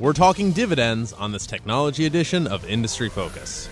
We're talking dividends on this technology edition of Industry Focus.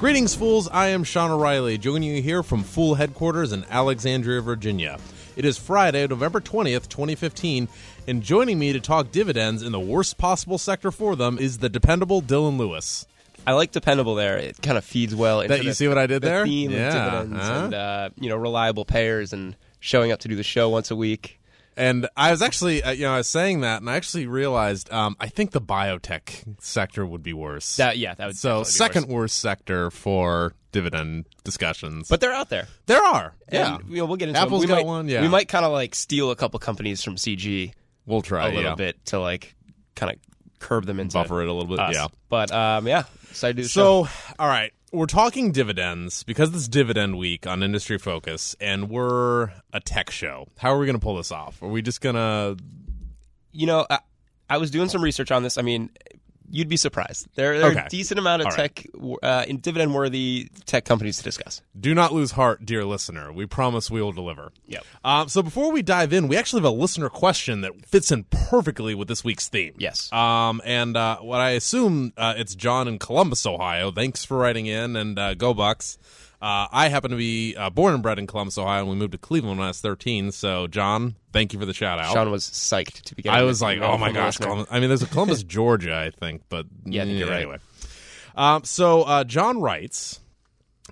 Greetings, fools. I am Sean O'Reilly, joining you here from Fool headquarters in Alexandria, Virginia. It is Friday, November 20th, 2015, and joining me to talk dividends in the worst possible sector for them is the dependable Dylan Lewis. I like dependable there. It kind of feeds well into That- you the, see what I did the there? theme Yeah, of dividends huh? and uh, you know reliable payers and showing up to do the show once a week. And I was actually, uh, you know, I was saying that, and I actually realized um, I think the biotech sector would be worse. That yeah, that would so be second worse. worst sector for dividend discussions. but they're out there. there are, yeah. And, you know, we'll get into Apple's them. We got might, one, yeah. we might kind of like steal a couple companies from CG we'll try a little yeah. bit to like kind of curb them into buffer it a little bit. us. Yeah. but um, yeah, to do the show. So, all right, we're talking dividends because it's dividend week on Industry Focus, and we're a tech show. How are we going to pull this off? Are we just going to? you know, I, I was doing some research on this. I mean, you'd be surprised. There, there are a decent amount of All right. tech, uh, in dividend worthy tech companies to discuss. Do not lose heart, dear listener. We promise we will deliver. Yep. Um, so before we dive in, we actually have a listener question that fits in perfectly with this week's theme. Yes. Um, and uh, what I assume uh, it's John in Columbus, Ohio. Thanks for writing in, and uh, go Bucks. Uh, I happen to be uh, born and bred in Columbus, Ohio, and we moved to Cleveland when I was 13. So, John, thank you for the shout out. Sean was psyched to be getting I was like, oh my gosh. Columbus. I mean, there's a Columbus, Georgia, I think, but Yeah, I think you're right. anyway. Um, so uh, John writes,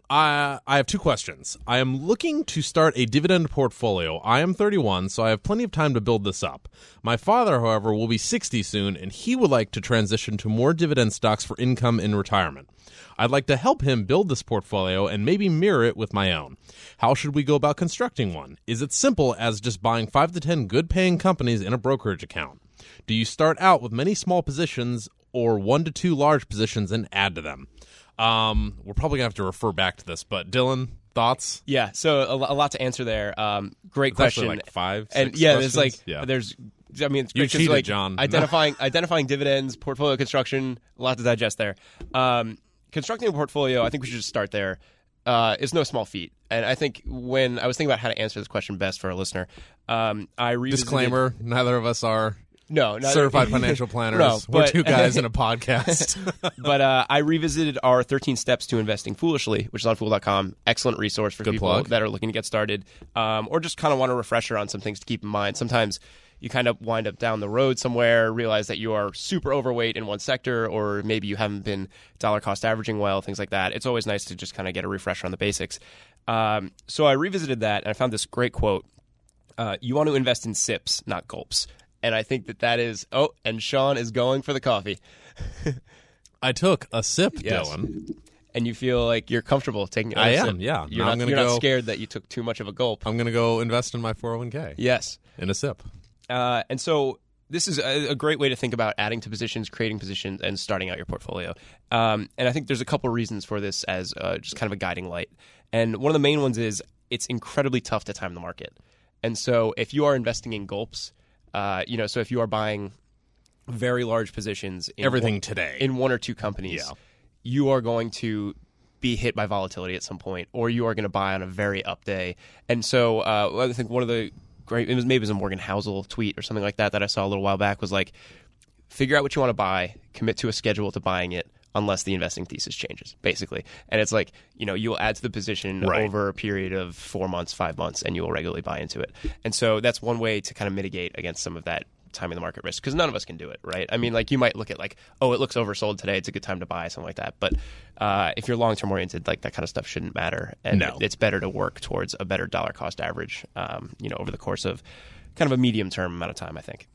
I I have two questions. I am looking to start a dividend portfolio. I am 31, so I have plenty of time to build this up. My father, however, will be 60 soon, and he would like to transition to more dividend stocks for income in retirement. I'd like to help him build this portfolio and maybe mirror it with my own. How should we go about constructing one? Is it simple as just buying 5 to 10 good paying companies in a brokerage account? Do you start out with many small positions or one to two large positions and add to them? Um, we're probably gonna have to refer back to this, but Dylan, thoughts? Yeah, so a, a lot to answer there. Um, great It's question. like five, and yeah, there's like? Yeah. there's. I mean, it's You cheated, like, John. Identifying identifying dividends, portfolio construction, a lot to digest there. Um, constructing a portfolio, I think we should just start there. Uh, is no small feat, and I think when I was thinking about how to answer this question best for our listener, um, I revisited, Disclaimer: Neither of us are no, not, certified financial planners. No, we're but- two guys in a podcast. but uh, I revisited our 13 Steps to Investing Foolishly, which is on Fool.com. Excellent resource for Good people plug. that are looking to get started um, or just kind of want a refresher on some things to keep in mind. Sometimes you kind of wind up down the road somewhere, realize that you are super overweight in one sector, or maybe you haven't been dollar cost averaging well, things like that. It's always nice to just kind of get a refresher on the basics. Um, so I revisited that and I found this great quote uh, you want to invest in sips, not gulps. And I think that that is. Oh, and Sean is going for the coffee. I took a sip, Yes. Dylan. and you feel like you're comfortable taking I am, sip. yeah. You're, not, gonna you're not go- scared that you took too much of a gulp. I'm gonna go invest in my 401k yes. in a sip. Uh, and so this is a, a great way to think about adding to positions, creating positions, and starting out your portfolio. Um, and I think there's a couple reasons for this as uh, just kind of a guiding light. And one of the main ones is it's incredibly tough to time the market. And so if you are investing in gulps, uh, you know, so if you are buying very large positions in Everything one- today. in one or two companies, Yeah. you are going to be hit by volatility at some point, or you are going to buy on a very up day. And so uh, I think one of the great, it was maybe it was a Morgan Housel tweet or something like that that I saw a little while back was like, figure out what you want to buy, commit to a schedule to buying it. Unless the investing thesis changes, basically, and it's like you know you'll add to the position Right. over a period of four months, five months, and you will regularly buy into it. And so that's one way to kind of mitigate against some of that time in the market risk because none of us can do it, right? I mean, like you might look at like, oh, it looks oversold today; it's a good time to buy something like that. But uh, if you're long term oriented, like that kind of stuff shouldn't matter, and No. it's better to work towards a better dollar cost average, um, you know, over the course of kind of a medium term amount of time. I think.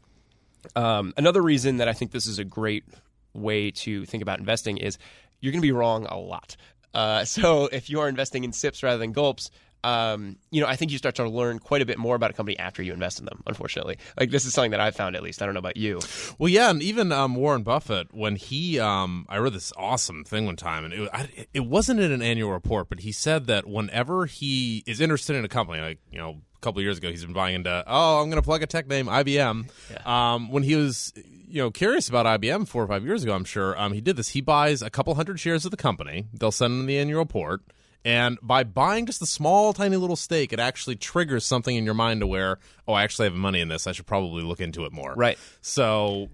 Um, another reason that I think this is a great way to think about investing is you're going to be wrong a lot. Uh, so if you are investing in SIPs rather than gulps, um, you know, I think you start to learn quite a bit more about a company after you invest in them. Unfortunately, like this is something that I've found at least. I don't know about you. Well, yeah, and even um, Warren Buffett, when he, um, I read this awesome thing one time, and it, I, it wasn't in an annual report, but he said that whenever he is interested in a company, like you know, couple of years ago, he's been buying into, oh, I'm going to plug a tech name, IBM. Um, when he was, you know, curious about IBM four or five years ago, I'm sure um, he did this. He buys a couple hundred shares of the company. They'll send him the annual report. And by buying just a small, tiny little stake, it actually triggers something in your mind to where, oh, I actually have money in this. I should probably look into it more. Right. So,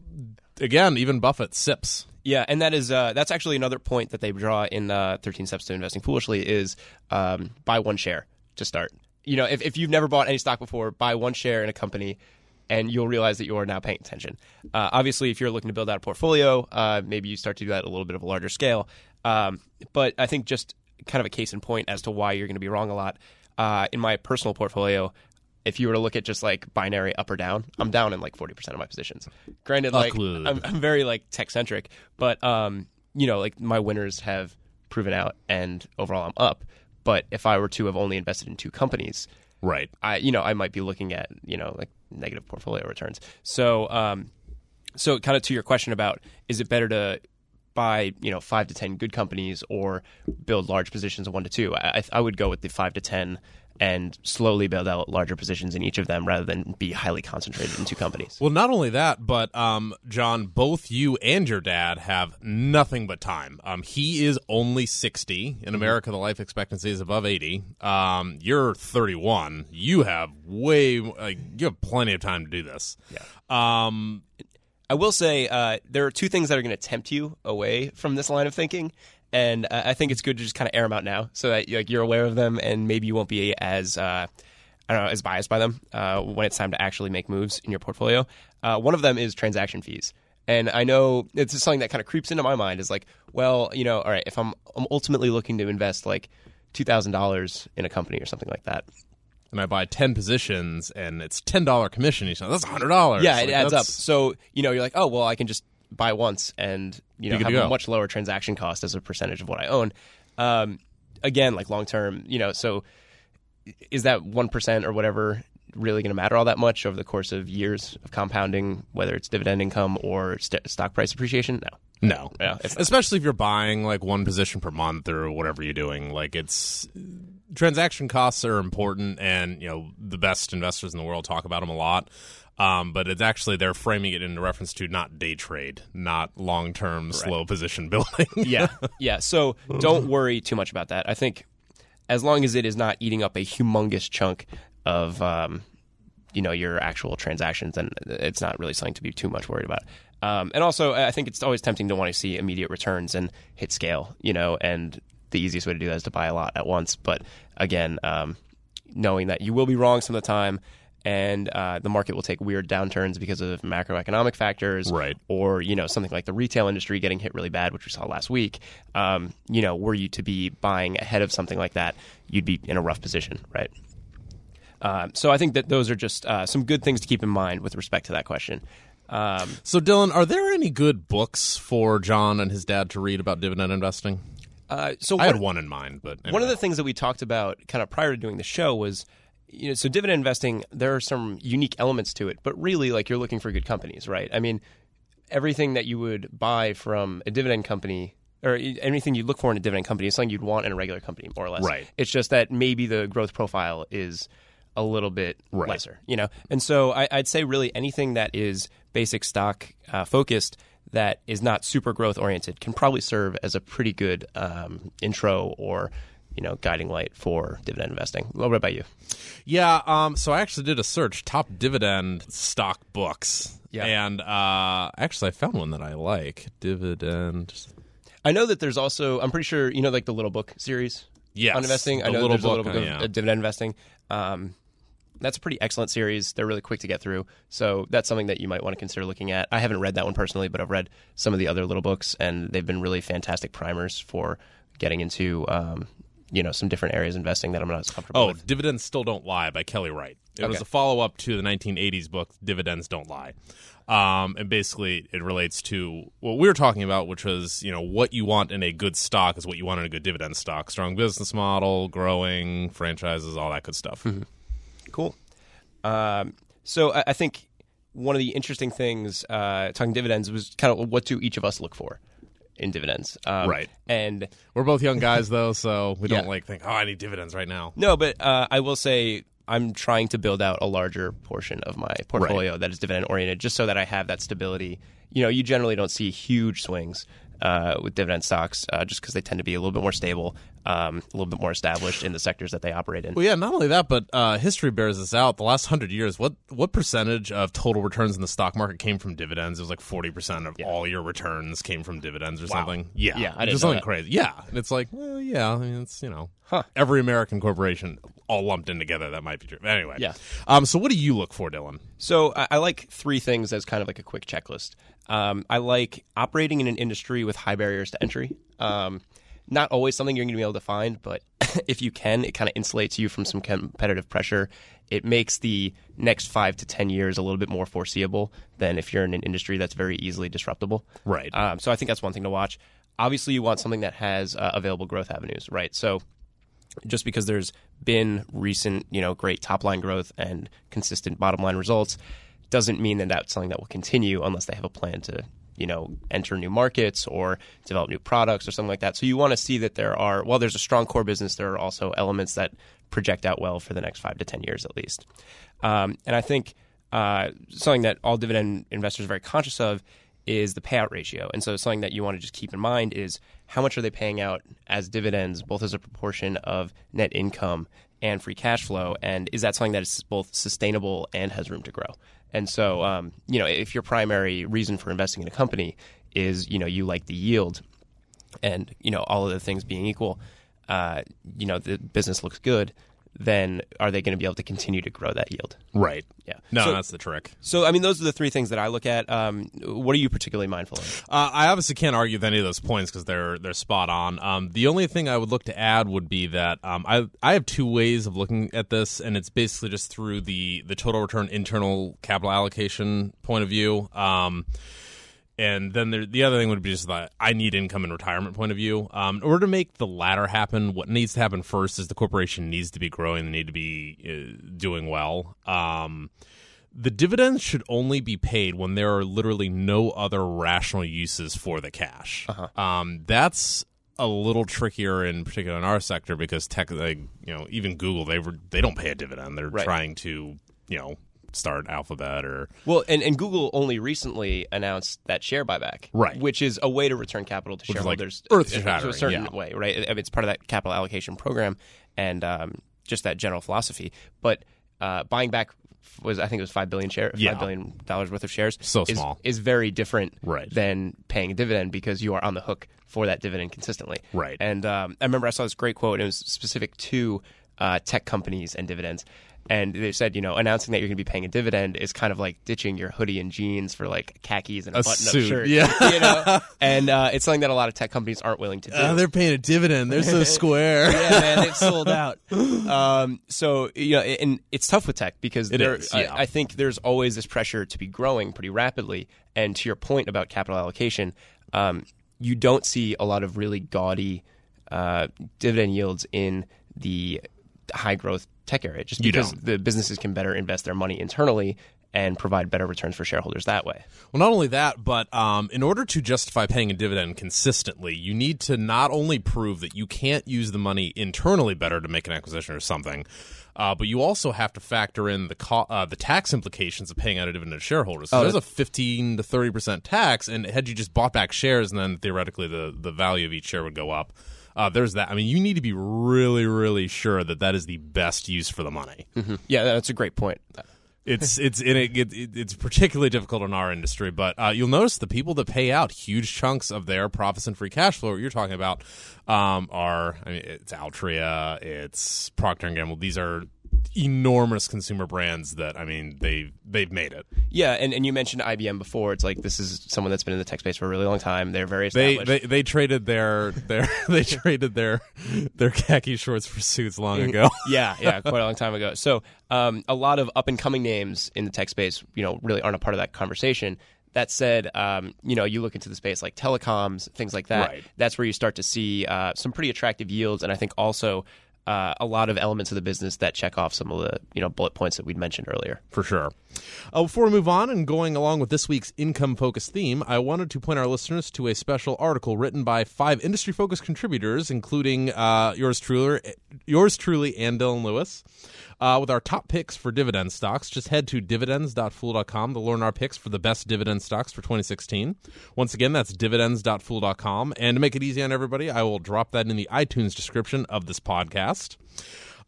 again, even Buffett sips. Yeah, and that is uh, that's actually another point that they draw in uh, 13 Steps to Investing Foolishly is um, buy one share to start. You know, if, if you've never bought any stock before, buy one share in a company, and you'll realize that you are now paying attention. Uh, obviously, if you're looking to build out a portfolio, uh, maybe you start to do that at a little bit of a larger scale. Um, but I think just kind of a case in point as to why you're going to be wrong a lot. Uh, in my personal portfolio, if you were to look at just like binary up or down, I'm down in like 40% of my positions. Granted, like I'm, I'm very like tech centric, but um, you know, like my winners have proven out, and overall I'm up. But if I were to have only invested in two companies, Right. I you know I might be looking at you know like negative portfolio returns. So um, so kind of to your question about is it better to buy you know five to ten good companies or build large positions of one to two? I, I would go with the five to ten and slowly build out larger positions in each of them rather than be highly concentrated in two companies. Well, not only that, but um, John, both you and your dad have nothing but time. Um, he is only sixty. In America, the life expectancy is above eighty. Um, you're thirty-one. You have way, like, you have plenty of time to do this. Yeah. Um, I will say uh, there are two things that are going to tempt you away from this line of thinking, and uh, I think it's good to just kind of air them out now so that like you're aware of them, and maybe you won't be as uh, I don't know as biased by them uh, when it's time to actually make moves in your portfolio. Uh, one of them is transaction fees. And I know it's just something that kind of creeps into my mind is like, well, you know, all right, if I'm, I'm ultimately looking to invest like two thousand dollars in a company or something like that, and I buy ten positions, and it's ten dollar commission each time. That's hundred dollars. Yeah, it adds up. So you know, you're like, oh well, I can just buy once and you know You have a much lower transaction cost as a percentage of what I own. Um, again, like long term, you know, so is that one percent or whatever really going to matter all that much over the course of years of compounding, whether it's dividend income or st- stock price appreciation? No. No. Yeah. Especially if you're buying like one position per month or whatever you're doing. Like it's transaction costs are important and you know the best investors in the world talk about them a lot. Um, but it's actually they're framing it in reference to not day trade, not long term slow position building. yeah, yeah. So don't worry too much about that. I think as long as it is not eating up a humongous chunk of um, you know your actual transactions, then it's not really something to be too much worried about. Um, and also, I think it's always tempting to want to see immediate returns and hit scale. You know, and the easiest way to do that is to buy a lot at once. But again, um, knowing that you will be wrong some of the time. And uh, the market will take weird downturns because of macroeconomic factors, Right. or you know something like the retail industry getting hit really bad, which we saw last week. Um, you know, were you to be buying ahead of something like that, you'd be in a rough position, right? Um, so I think that those are just uh, some good things to keep in mind with respect to that question. Um, so Dylan, are there any good books for John and his dad to read about dividend investing? uh, so I had one in mind, but One of the things that we talked about kind of prior to doing the show was, you know, so dividend investing, there are some unique elements to it, but really, like you're looking for good companies, right? I mean, everything that you would buy from a dividend company or anything you look for in a dividend company is something you'd want in a regular company, more or less. Right. It's just that maybe the growth profile is a little bit Right. lesser, you know? And so I, I'd say really anything that is basic stock uh, focused that is not super growth oriented can probably serve as a pretty good um, intro or you know guiding light for dividend investing. What about you? Yeah, um, so I actually did a search top dividend stock books. Yeah. And uh, actually, I found one that I like. Dividend. I know that there's also I'm pretty sure you know like the little book series Yes, on investing. I know Little there's a little Book, book of yeah. uh, dividend investing. Um, that's a pretty excellent series. They're really quick to get through, so that's something that you might want to consider looking at. I haven't read that one personally, but I've read some of the other little books, and they've been really fantastic primers for getting into um, you know some different areas of investing that I'm not as comfortable with. Oh, with. Dividends Still Don't Lie by Kelley Wright. It was a follow up to the 1980s book, Dividends Don't Lie. Um, and basically, it relates to what we were talking about, which was, you know, what you want in a good stock is what you want in a good dividend stock. Strong business model, growing, franchises, all that good stuff. Cool. Um, so I, I think one of the interesting things uh, talking dividends was kind of what do each of us look for in dividends, um, Right. And We're both young guys, though, so we don't Yeah. like think, oh, I need dividends right now. no, but uh, I will say I'm trying to build out a larger portion of my portfolio that is dividend oriented, just so that I have that stability. You know, you generally don't see huge swings uh, with dividend stocks, uh, just because they tend to be a little bit more stable. Um, a little bit more established in the sectors that they operate in. Well, yeah, not only that, but uh, history bears this out. The last hundred years, what what percentage of total returns in the stock market came from dividends? It was like forty percent of all your returns came from dividends or something. Yeah, Yeah, I didn't just know something that. crazy. Yeah, and it's like, well, yeah, I mean, it's you know, Huh. every American corporation all lumped in together. That might be true. Anyway, Yeah. Um, so what do you look for, Dylan? So I, I like three things as kind of like a quick checklist. Um, I like operating in an industry with high barriers to entry. Um, not always something you're going to be able to find, but if you can, it kind of insulates you from some competitive pressure. It makes the next five to ten years a little bit more foreseeable than if you're in an industry that's very easily disruptible. Right. Um, so I think that's one thing to watch. Obviously, you want something that has uh, available growth avenues, right? So just because there's been recent, you know, great top line growth and consistent bottom line results doesn't mean that that's something that will continue unless they have a plan to, you know, enter new markets or develop new products or something like that. So you want to see that there are, while there's a strong core business, there are also elements that project out well for the next five to 10 years at least. Um, and I think uh, something that all dividend investors are very conscious of is the payout ratio. And so something that you want to just keep in mind is how much are they paying out as dividends, both as a proportion of net income and free cash flow, and is that something that is both sustainable and has room to grow? And so, um, you know, if your primary reason for investing in a company is, you know, you like the yield, and you know, all of the things being equal, uh, you know, the business looks good, then are they going to be able to continue to grow that yield? Right. Yeah. No, So- that's the trick. So, I mean, those are the three things that I look at. Um, what are you particularly mindful of? Uh, I obviously can't argue with any of those points because they're they're spot on. Um, the only thing I would look to add would be that um, I I have two ways of looking at this, and it's basically just through the the total return internal capital allocation point of view. And then there, the other thing would be just that I need income and retirement point of view. Um, in order to make the latter happen, what needs to happen first is the corporation needs to be growing, they need to be uh, doing well. Um, the dividends should only be paid when there are literally no other rational uses for the cash. Um, that's a little trickier in particular in our sector because tech, like, you know, even Google they were they don't pay a dividend. They're Right. trying to you know start Alphabet or Well, and, and Google only recently announced that share buyback, Right. Which is a way to return capital to is like shareholders earth-shattering, a certain yeah. way, right? I mean, It's part of that capital allocation program and um, just that general philosophy. But uh, buying back was I think it was five billion share, Yeah. five billion dollars worth of shares. So is, small. is very different Right. than paying a dividend because you are on the hook for that dividend consistently. Right. And um, I remember I saw this great quote. And it was specific to uh, tech companies and dividends. And they said, you know, announcing that you're going to be paying a dividend is kind of like ditching your hoodie and jeans for like khakis and a, A button-up suit, shirt. yeah. you know, and uh, it's something that a lot of tech companies aren't willing to do. Uh, they're paying a dividend. They're so square. yeah, man, they've sold out. Um, so you know, and it's tough with tech because there, is, I- I, think there's always this pressure to be growing pretty rapidly. And to your point about capital allocation, um, you don't see a lot of really gaudy uh, dividend yields in the high growth tech area, just because the businesses can better invest their money internally and provide better returns for shareholders that way. Well, not only that, but um, in order to justify paying a dividend consistently, you need to not only prove that you can't use the money internally better to make an acquisition or something, uh, but you also have to factor in the co- uh, the tax implications of paying out a dividend to shareholders. So there's a 15 to 30 percent tax, and had you just bought back shares, and then theoretically the the value of each share would go up. Uh, there's that. I mean, you need to be really, really sure that that is the best use for the money. Yeah, that's a great point. It's it's in it, it, it's particularly difficult in our industry, but uh, you'll notice the people that pay out huge chunks of their profits and free cash flow. What you're talking about um, are I mean, it's Altria, it's Procter and Gamble. These are enormous consumer brands that I mean they they've made it. Yeah, and, and you mentioned IBM before. It's like this is someone that's been in the tech space for a really long time. They're very They, they they traded their their they traded their their khaki shorts for suits long ago. yeah, yeah, quite a long time ago. So um, a lot of up and coming names in the tech space, you know, really aren't a part of that conversation. That said, um, you know, you look into the space like telecoms, things like that. Right. That's where you start to see uh, some pretty attractive yields, and I think also uh, a lot of elements of the business that check off some of the you know bullet points that we'd mentioned earlier. for sure. Uh, before we move on and going along with this week's income focused theme, I wanted to point our listeners to a special article written by five industry focused contributors, including uh, yours truly, yours truly, and Dylan Lewis. Uh, with our top picks for dividend stocks. Just head to dividends.fool.com to learn our picks for the best dividend stocks for 2016. Once again, that's dividends.fool.com. And to make it easy on everybody, I will drop that in the iTunes description of this podcast.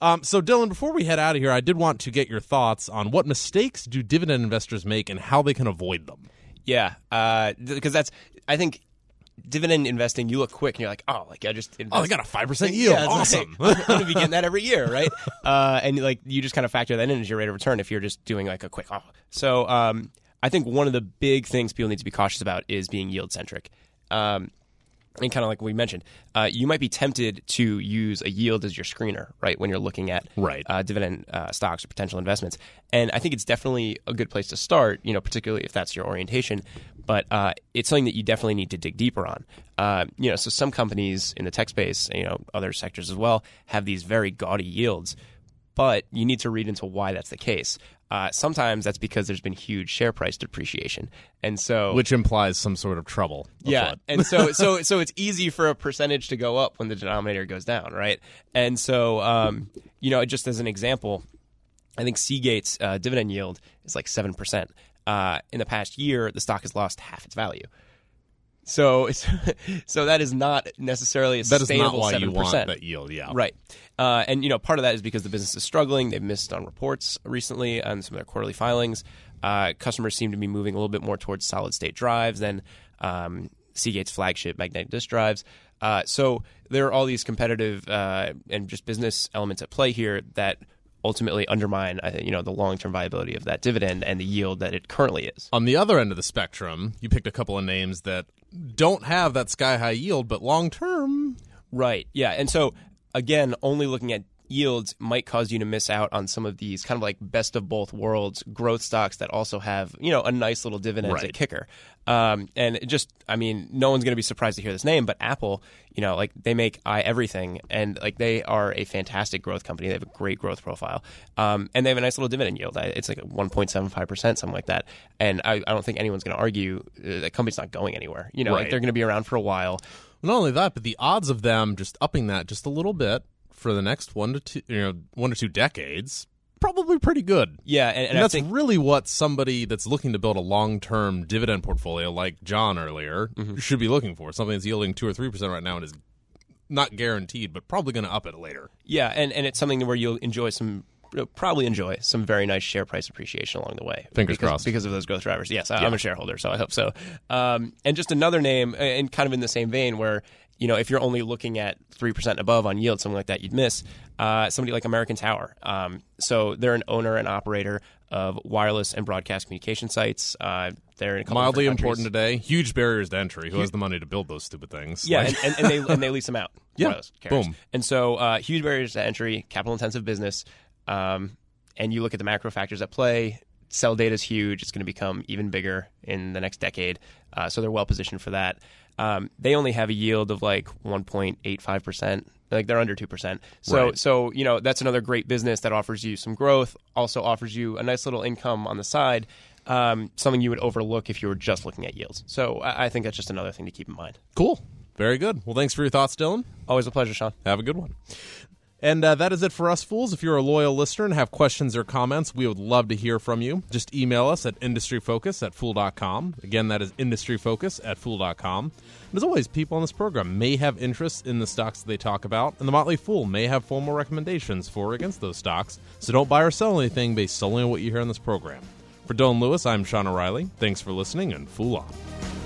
Um, so, Dylan, before we head out of here, I did want to get your thoughts on what mistakes do dividend investors make and how they can avoid them. Yeah, because uh, that's I think dividend investing. You look quick and you're like, oh, like I just oh, they got a five percent yield. Yeah, awesome. Like, I'm gonna be getting that every year, right? uh, and like you just kind of factor that in as your rate of return if you're just doing like a quick. Oh. So um, I think one of the big things people need to be cautious about is being yield centric. Um, and kind of like we mentioned, uh, you might be tempted to use a yield as your screener, right, when you're looking at right. uh, dividend uh, stocks or potential investments. And I think it's definitely a good place to start, you know, particularly if that's your orientation. But uh, it's something that you definitely need to dig deeper on. Uh, you know, so some companies in the tech space, you know, other sectors as well, have these very gaudy yields but you need to read into why that's the case. Uh, sometimes that's because there's been huge share price depreciation, and so which implies some sort of trouble. Yeah, and so so so it's easy for a percentage to go up when the denominator goes down, right? And so um, you know, just as an example, I think Seagate's uh, dividend yield is like seven percent. Uh, in the past year, the stock has lost half its value. So, so that is not necessarily a that sustainable seven percent. you want that yield, yeah. Right, uh, and you know part of that is because the business is struggling. They've missed on reports recently on some of their quarterly filings. Uh, customers seem to be moving a little bit more towards solid state drives than um, Seagate's flagship magnetic disk drives. Uh, so there are all these competitive uh, and just business elements at play here that ultimately undermine uh, you know the long-term viability of that dividend and the yield that it currently is. On the other end of the spectrum, you picked a couple of names that don't have that sky high yield, but long term. Right. Yeah. And so again, only looking at yields might cause you to miss out on some of these kind of like best of both worlds growth stocks that also have you know a nice little dividend right. kicker. Um, and just I mean, no one's going to be surprised to hear this name, but Apple, you know, like they make i everything, and like they are a fantastic growth company. They have a great growth profile, um, and they have a nice little dividend yield. It's like one point seven five percent, something like that. And I, I don't think anyone's going to argue uh, that company's not going anywhere. You know, right. like they're going to be around for a while. Not only that, but the odds of them just upping that just a little bit for the next one to two, you know, one to two decades, probably pretty good. Yeah, and, and, and that's think, really what somebody that's looking to build a long-term dividend portfolio, like John earlier, mm-hmm. should be looking for. Something that's yielding two or three percent right now and is not guaranteed, but probably going to up it later. Yeah, and and it's something where you'll enjoy some probably enjoy some very nice share price appreciation along the way. Fingers because, crossed. Because of those growth drivers. Yes, I'm a shareholder, so I hope so. Um, and just another name, and kind of in the same vein, where you know, if you're only looking at 3% above on yield, something like that, you'd miss uh, somebody like American Tower. Um, so they're an owner and operator of wireless and broadcast communication sites. Uh, they're in mildly important today. Huge barriers to entry. Who has the money to build those stupid things? Yeah, like... and, and, and, they and they lease them out. yeah, boom. And so uh, huge barriers to entry, capital intensive business. Um, and you look at the macro factors at play. Cell data is huge. It's going to become even bigger in the next decade. Uh, so they're well positioned for that. Um, they only have a yield of like 1.85 percent. Like they're under two percent. So right. so you know that's another great business that offers you some growth. Also offers you a nice little income on the side. Um, something you would overlook if you were just looking at yields. So I, I think that's just another thing to keep in mind. Cool. Very good. Well, thanks for your thoughts, Dylan. Always a pleasure, Sean. Have a good one. And uh, that is it for us, fools. If you're a loyal listener and have questions or comments, we would love to hear from you. Just email us at industryfocus at fool.com. Again, that is industryfocus at fool.com. And as always, people on this program may have interests in the stocks that they talk about, and the Motley Fool may have formal recommendations for or against those stocks. So don't buy or sell anything based solely on what you hear on this program. For Dylan Lewis, I'm Sean O'Reilly. Thanks for listening, and Fool on.